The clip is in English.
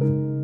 you